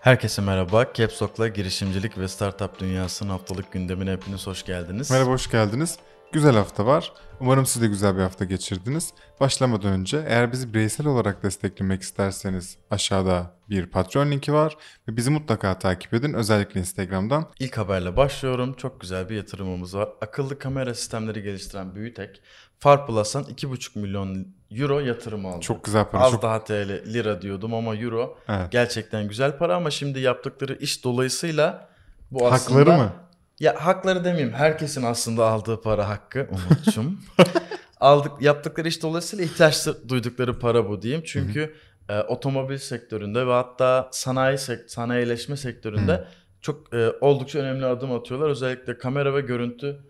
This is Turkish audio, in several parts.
Herkese merhaba. Caps Lock'la girişimcilik ve startup dünyasının haftalık gündemine hepiniz hoş geldiniz. Merhaba, hoş geldiniz. Güzel hafta var. Umarım siz de güzel bir hafta geçirdiniz. Başlamadan önce eğer bizi bireysel olarak desteklemek isterseniz aşağıda bir Patreon linki var ve bizi mutlaka takip edin özellikle Instagram'dan. İlk haberle başlıyorum. Çok güzel bir yatırımımız var. Akıllı kamera sistemleri geliştiren Büyütek, Farplus'tan 2,5 milyon euro yatırım aldı. Çok güzel para. Az çok... daha TL lira diyordum ama euro Evet. gerçekten güzel para ama şimdi yaptıkları iş dolayısıyla bu aslında... Hakları mı? Ya hakları demeyeyim. Herkesin aslında aldığı para hakkı Umut'cum. Aldık, yaptıkları iş dolayısıyla ihtiyaç duydukları para bu diyeyim. Çünkü e, otomobil sektöründe ve hatta sanayi sek sanayileşme sektöründe çok e, oldukça önemli adım atıyorlar. Özellikle kamera ve görüntü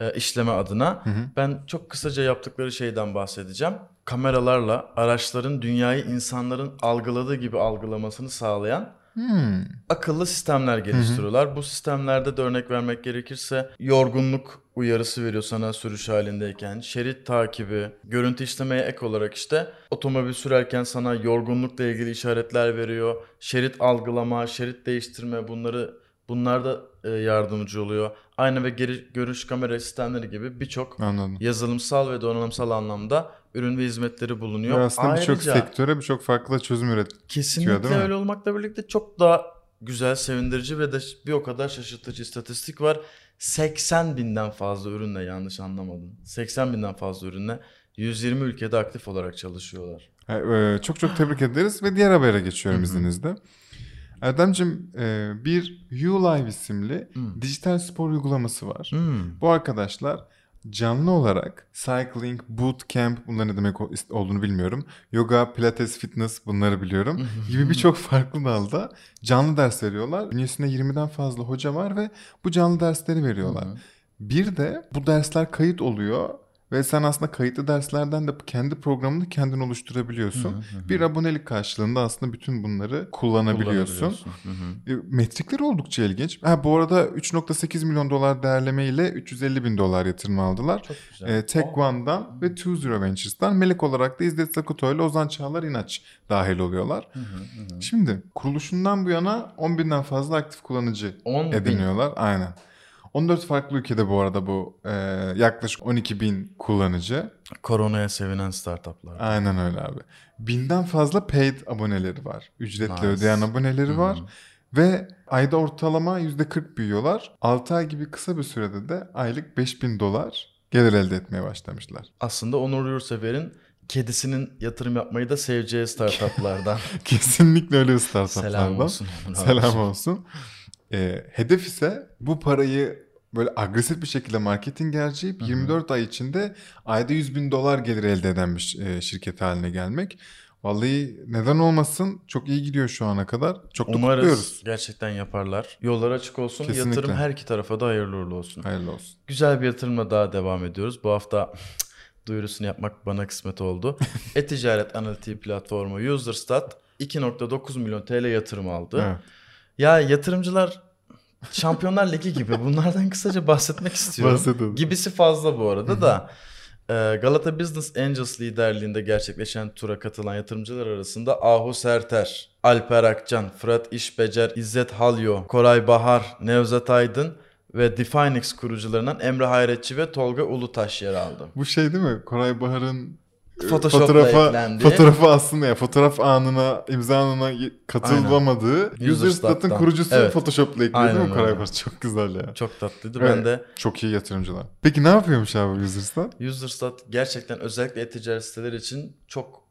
e, işleme adına. Hı hı. Ben çok kısaca yaptıkları şeyden bahsedeceğim. Kameralarla araçların dünyayı insanların algıladığı gibi algılamasını sağlayan Hmm. akıllı sistemler geliştiriyorlar. Bu sistemlerde de örnek vermek gerekirse yorgunluk uyarısı veriyor sana sürüş halindeyken. Şerit takibi, görüntü işlemeye ek olarak işte otomobil sürerken sana yorgunlukla ilgili işaretler veriyor. Şerit algılama, şerit değiştirme bunları bunlar da e, yardımcı oluyor. Aynı ve geri, görüş kamera sistemleri gibi birçok yazılımsal ve donanımsal anlamda ürün ve hizmetleri bulunuyor. Ve aslında birçok sektöre birçok farklı çözüm üret. Kesinlikle değil mi? öyle olmakla birlikte çok daha güzel, sevindirici ve de bir o kadar şaşırtıcı istatistik var. 80 binden fazla ürünle yanlış anlamadın. 80 binden fazla ürünle 120 ülkede aktif olarak çalışıyorlar. E, e, Çok çok tebrik ederiz ve diğer habere geçiyorum izninizle. Erdemciğim e, bir YouLive isimli Hmm. dijital spor uygulaması var. Hmm. Bu arkadaşlar canlı olarak cycling, bootcamp bunların ne demek ol- olduğunu bilmiyorum. Yoga, pilates, fitness bunları biliyorum. gibi birçok farklı dalda canlı ders veriyorlar. Bünyesinde 20'den fazla hoca var ve bu canlı dersleri veriyorlar. Bir de bu dersler kayıt oluyor ve sen aslında kayıtlı derslerden de kendi programını kendin oluşturabiliyorsun. Bir abonelik karşılığında aslında bütün bunları kullanabiliyorsun. Kullanabiliyorsun. Hı hı. E, Metrikleri oldukça ilginç. Ha, bu arada 3.8 milyon dolar değerleme ile 350 bin dolar yatırım aldılar. Çok güzel. E, Tech One'dan ve Two Zero Ventures'tan melek olarak da İzzet Sakuto ile Ozan Çağlar İnaç dahil oluyorlar. Hı hı hı hı. Şimdi kuruluşundan bu yana 10 binden fazla aktif kullanıcı 10 bin. ediniyorlar. Aynen. 14 farklı ülkede bu arada bu e, yaklaşık 12 bin kullanıcı. Koronaya sevinen startuplar. Aynen öyle abi. Binden fazla paid aboneleri var. Ücretli Nice. ödeyen aboneleri var. Ve ayda ortalama %40 büyüyorlar. 6 ay gibi kısa bir sürede de aylık 5000 dolar gelir elde etmeye başlamışlar. Aslında Onur Yurtsever'in kedisinin yatırım yapmayı da seveceği startuplardan. Kesinlikle öyle startuplardan. Selam olsun. Selam olsun. Ee, hedef ise bu parayı böyle agresif bir şekilde marketing harcayıp 24 ay içinde ayda 100 bin dolar gelir elde eden bir e, şirket haline gelmek. Vallahi neden olmasın çok iyi gidiyor şu ana kadar. Çok da Umarız kutluyoruz. gerçekten yaparlar. Yollar açık olsun. Kesinlikle. Yatırım her iki tarafa da hayırlı uğurlu olsun. Hayırlı olsun. Güzel bir yatırımla daha devam ediyoruz. Bu hafta duyurusunu yapmak bana kısmet oldu. E-ticaret analitiği platformu Userstat 2.9 milyon TL yatırım aldı. Evet. Ya yatırımcılar Şampiyonlar Ligi gibi bunlardan kısaca bahsetmek istiyorum. Bahsedelim. Gibisi fazla bu arada da. Ee, Galata Business Angels liderliğinde gerçekleşen tura katılan yatırımcılar arasında Ahu Serter, Alper Akcan, Fırat İşbecer, İzzet Halyo, Koray Bahar, Nevzat Aydın ve Definex kurucularından Emre Hayretçi ve Tolga Ulutaş yer aldı. Bu şey değil mi? Koray Bahar'ın Photoshop'la fotoğrafa, eklendi. fotoğrafı aslında ya fotoğraf anına imza anına katılamadığı. Userstat'ın kurucusu Evet. Fotoshop'la ekliyor değil Aynen mi Koray. Bahar? Çok güzel ya. Çok tatlıydı. Evet. Ben de Çok iyi yatırımcılar. Peki ne yapıyormuş abi Userstat? Userstat gerçekten özellikle e-ticaret siteleri için çok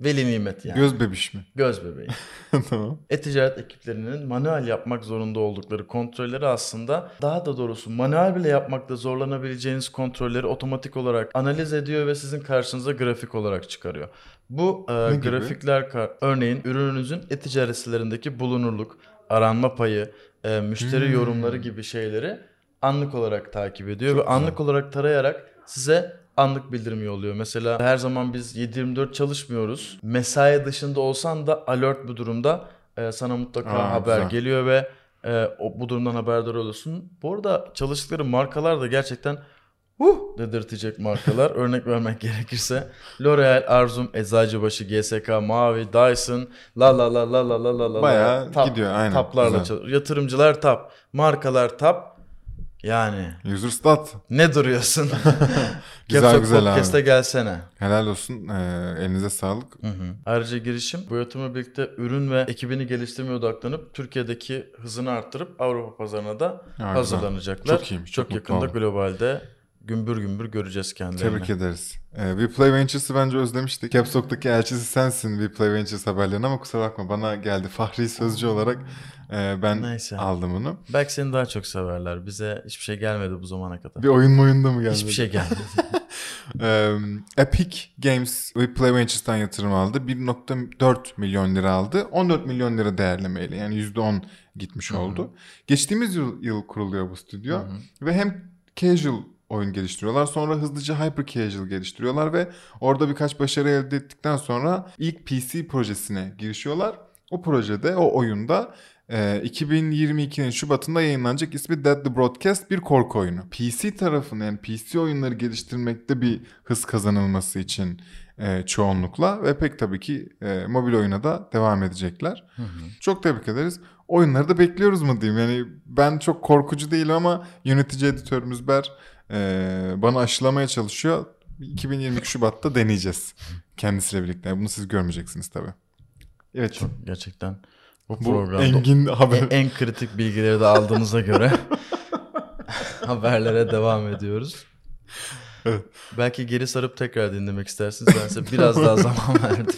veli nimet yani. Göz bebiş mi? Göz bebeği. tamam. E-ticaret ekiplerinin manuel yapmak zorunda oldukları kontrolleri aslında daha da doğrusu manuel bile yapmakta zorlanabileceğiniz kontrolleri otomatik olarak analiz ediyor ve sizin karşınıza grafik olarak çıkarıyor. Bu e, Ne gibi? grafikler kar- örneğin ürününüzün e-ticaret sitelerindeki bulunurluk, aranma payı, e, müşteri Hmm. yorumları gibi şeyleri anlık olarak takip ediyor Çok ve güzel. anlık olarak tarayarak size anlık bildirim yolluyor. Mesela her zaman biz 7-24 çalışmıyoruz. Mesai dışında olsan da alert bu durumda e, sana mutlaka Aa, haber güzel. geliyor ve e, o, bu durumdan haberdar oluyorsun. Bu arada çalıştıkları markalar da gerçekten huh dedirtecek markalar. Örnek vermek gerekirse L'Oreal, Arzum, Eczacıbaşı, GSK, Mavi, Dyson, la la la la la la la la. Bayağı tap, gidiyor, aynen. Taplarla çalışıyor. Yatırımcılar tap, markalar tap. Yani User stat. ne duruyorsun? Güzel, güzel abi. Podcast'a gelsene. Helal olsun. Ee, elinize sağlık. Hı hı. Ayrıca girişim bu yatırımla birlikte ürün ve ekibini geliştirmeye odaklanıp Türkiye'deki hızını arttırıp Avrupa pazarına da güzel. hazırlanacaklar. Çok iyiymiş, Çok, çok yakında oldum. globalde gümbür gümbür göreceğiz kendilerini. Tebrik ederiz. Ee, We Play Ventures'ı bence özlemiştik. Caps Lock'taki elçisi sensin We Play Ventures haberlerine ama kusura bakma bana geldi. Fahri sözcü olarak e, ben Neyse. aldım onu. Belki seni daha çok severler. Bize hiçbir şey gelmedi bu zamana kadar. Bir oyun oyunda mı geldi? Hiçbir şey gelmedi. Ee, Epic Games We Play Ventures'tan yatırım aldı. 1.4 milyon lira aldı. 14 milyon lira değerlemeyle yani %10 gitmiş Hı hı. oldu. Geçtiğimiz yıl, yıl kuruluyor bu stüdyo. Hı hı. Ve hem casual oyun geliştiriyorlar. Sonra hızlıca hyper casual geliştiriyorlar ve orada birkaç başarı elde ettikten sonra ilk PC projesine girişiyorlar. O projede, o oyunda e, 2022'nin Şubat'ında yayınlanacak ismi Dead the Broadcast bir korku oyunu. PC tarafında yani PC oyunları geliştirmekte bir hız kazanılması için e, çoğunlukla ve pek tabii ki e, mobil oyuna da devam edecekler. Hı hı. Çok tebrik ederiz. Oyunları da bekliyoruz mu diyeyim. Yani ben çok korkucu değilim ama yönetici editörümüz Ber e, bana aşılamaya çalışıyor. 2022 Şubat'ta deneyeceğiz kendisiyle birlikte. Bunu siz görmeyeceksiniz tabii. Evet. Çok gerçekten bu, bu programda engin haber. en, en kritik bilgileri de aldığınıza göre haberlere devam ediyoruz. Evet. Belki geri sarıp tekrar dinlemek istersiniz. Ben size biraz daha zaman verdim.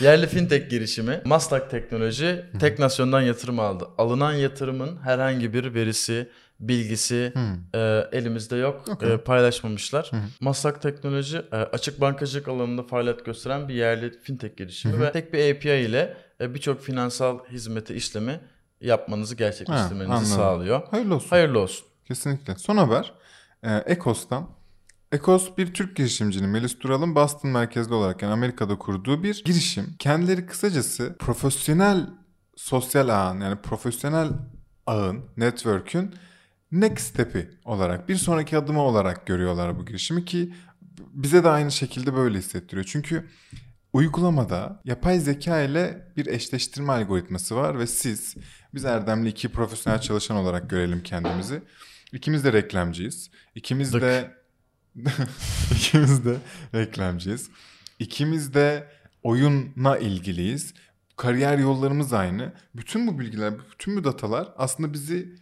Yerli fintech girişimi Maslak Teknoloji tek nasyondan yatırım aldı. Alınan yatırımın herhangi bir verisi, bilgisi Hmm. e, elimizde yok. Okey. E, paylaşmamışlar. Hı. Maslak Teknoloji e, açık bankacılık alanında faaliyet gösteren bir yerli fintech girişimi hı. ve tek bir API ile e, birçok finansal hizmeti işlemi yapmanızı gerçekleştirmenizi anladım. sağlıyor. Hayırlı olsun. Hayırlı olsun. Kesinlikle. Son haber. E, Ekos'tan. Ekos bir Türk girişimcinin Melis Dural'ın Boston merkezli olarak yani Amerika'da kurduğu bir girişim. Kendileri kısacası profesyonel sosyal ağın yani profesyonel ağın, network'ün next step'i olarak bir sonraki adımı olarak görüyorlar bu girişimi ki bize de aynı şekilde böyle hissettiriyor. Çünkü uygulamada yapay zeka ile bir eşleştirme algoritması var ve siz biz Erdem'le iki profesyonel çalışan olarak görelim kendimizi. İkimiz de reklamcıyız. İkimiz Dık. de ikimiz de reklamcıyız. İkimiz de oyunla ilgiliyiz. Kariyer yollarımız aynı. Bütün bu bilgiler, bütün bu datalar aslında bizi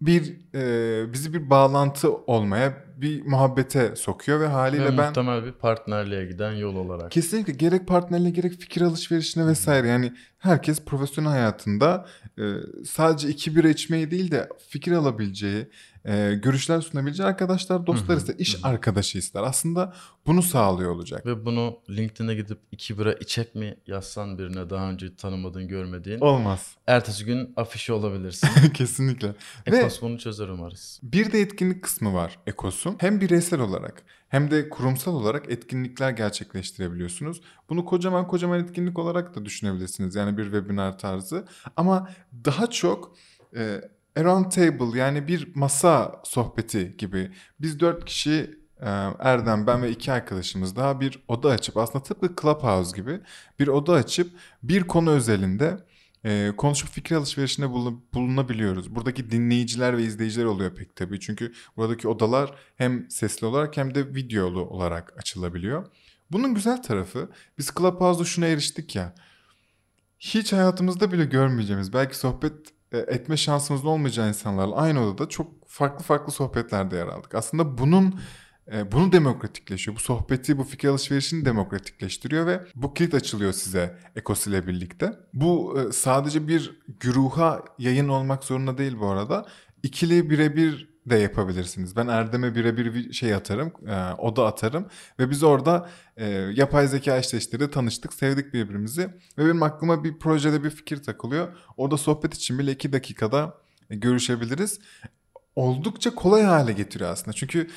bir e, bizi bir bağlantı olmaya, bir muhabbete sokuyor ve haliyle Ve ben muhtemel bir partnerliğe giden yol olarak. Kesinlikle gerek partnerle gerek fikir alışverişine vesaire yani herkes profesyonel hayatında e, sadece iki bira içmeyi değil de fikir alabileceği, e, görüşler sunabileceği arkadaşlar, dostlar ister, iş arkadaşı ister. Aslında bunu sağlıyor olacak. Ve bunu LinkedIn'e gidip iki bira içek mi yazsan birine daha önce tanımadığın, görmediğin. Olmaz. Ertesi gün afişi olabilirsin. Kesinlikle. Ve Ekos bunu çözer umarız. bir de etkinlik kısmı var Ekos'un. Hem bireysel olarak hem de kurumsal olarak etkinlikler gerçekleştirebiliyorsunuz. Bunu kocaman kocaman etkinlik olarak da düşünebilirsiniz. Yani bir webinar tarzı. Ama daha çok e, a round table yani bir masa sohbeti gibi. Biz dört kişi e, Erdem, ben ve iki arkadaşımız daha bir oda açıp aslında tıpkı Clubhouse gibi bir oda açıp bir konu özelinde e, konuşup fikir alışverişinde bulun- bulunabiliyoruz. Buradaki dinleyiciler ve izleyiciler oluyor pek tabii. Çünkü buradaki odalar hem sesli olarak hem de videolu olarak açılabiliyor. Bunun güzel tarafı biz Clubhouse'da şuna eriştik ya. Hiç hayatımızda bile görmeyeceğimiz belki sohbet e, etme şansımızın olmayacağı insanlarla aynı odada çok farklı farklı sohbetlerde yer aldık. Aslında bunun bunu demokratikleşiyor. Bu sohbeti, bu fikir alışverişini demokratikleştiriyor ve bu kilit açılıyor size Ekos ile birlikte. Bu e, sadece bir güruha yayın olmak zorunda değil bu arada. İkili birebir de yapabilirsiniz. Ben Erdem'e birebir bir şey atarım, e, oda atarım ve biz orada e, yapay zeka eşleştirdi, tanıştık, sevdik birbirimizi ve benim aklıma bir projede bir fikir takılıyor. Orada sohbet için bile iki dakikada e, görüşebiliriz. Oldukça kolay hale getiriyor aslında. Çünkü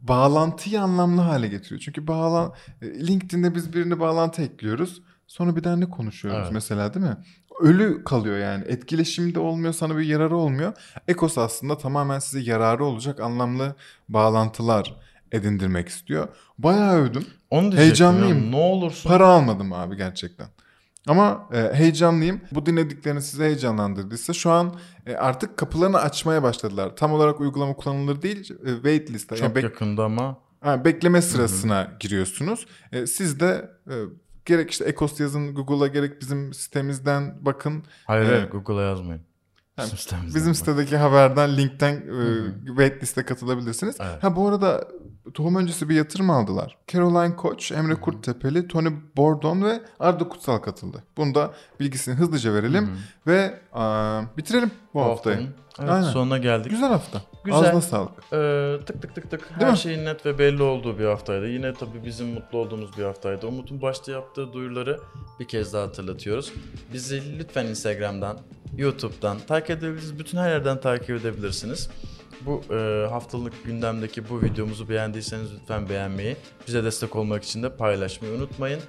bağlantıyı anlamlı hale getiriyor. Çünkü bağlan e, LinkedIn'de biz birini bağlantı ekliyoruz. Sonra bir ne konuşuyoruz Evet. mesela değil mi? ölü kalıyor yani. Etkileşimde olmuyor, sana bir yararı olmuyor. Ekos aslında tamamen size yararı olacak anlamlı bağlantılar edindirmek istiyor. Bayağı övdüm. Onu Heyecanlıyım. Ne olursun. Para almadım abi gerçekten. Ama e, heyecanlıyım. Bu dinledikleriniz sizi heyecanlandırdıysa şu an e, artık kapılarını açmaya başladılar. Tam olarak uygulama kullanılır değil, e, wait liste. Çok yani bek- yakında ama. ha, bekleme sırasına giriyorsunuz. E, siz de e, gerek işte Ecos yazın Google'a gerek bizim sitemizden bakın. Hayır hayır Google'a yazmayın. Ha, Bizim sitedeki haberden linkten e, hı. wait liste katılabilirsiniz. Evet. Ha bu arada tohum öncesi bir yatırım aldılar. Caroline Koç, Emre Kurttepeli, Tony Bordon ve Arda Kutsal katıldı. Bunu da bilgisini hızlıca verelim ve aa, bitirelim bu, Bu haftayı. haftanın evet, Aynen. sonuna geldik. Güzel hafta. Güzel. Ağzına sağlık. Ee, tık tık tık tık Değil her mi? şeyin net ve belli olduğu bir haftaydı. Yine tabii bizim mutlu olduğumuz bir haftaydı. Umut'un başta yaptığı duyuruları bir kez daha hatırlatıyoruz. Bizi lütfen Instagram'dan, YouTube'dan takip edebilirsiniz. Bütün her yerden takip edebilirsiniz. Bu e, haftalık gündemdeki bu videomuzu beğendiyseniz lütfen beğenmeyi, bize destek olmak için de paylaşmayı unutmayın.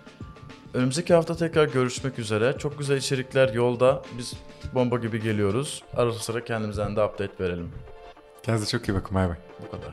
Önümüzdeki hafta tekrar görüşmek üzere. Çok güzel içerikler yolda. Biz bomba gibi geliyoruz. Ara sıra kendimizden de update verelim. Kendinize çok iyi bakın. Bay bay. Bu kadar.